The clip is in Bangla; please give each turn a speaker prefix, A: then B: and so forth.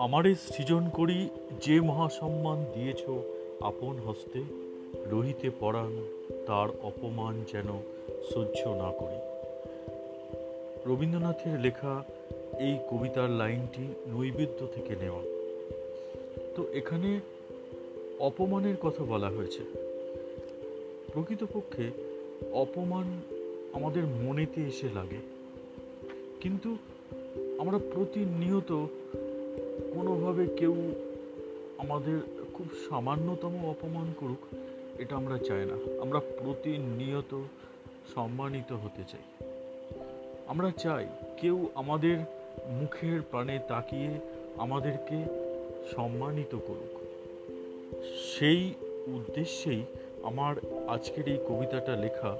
A: আমারে সৃজন করি যে মহাসম্মান দিয়েছ আপন হস্তে রহিতে পরাণ তার অপমান যেন সহ্য না করি। রবীন্দ্রনাথের লেখা এই কবিতার লাইনটি নৈবেদ্য থেকে নেওয়া। তো এখানে অপমানের কথা বলা হয়েছে। প্রকৃতপক্ষে অপমান আমাদের মনেতে এসে লাগে। কিন্তু আমরা প্রতিনিয়ত কোনোভাবে কেউ আমাদের খুব সামান্যতম অপমান করুক, এটা আমরা চাই না। আমরা প্রতিনিয়ত সম্মানিত হতে চাই। আমরা চাই কেউ আমাদের মুখের প্রাণে তাকিয়ে আমাদেরকে সম্মানিত করুক। সেই উদ্দেশ্যেই আমার আজকের এই কবিতাটা লেখা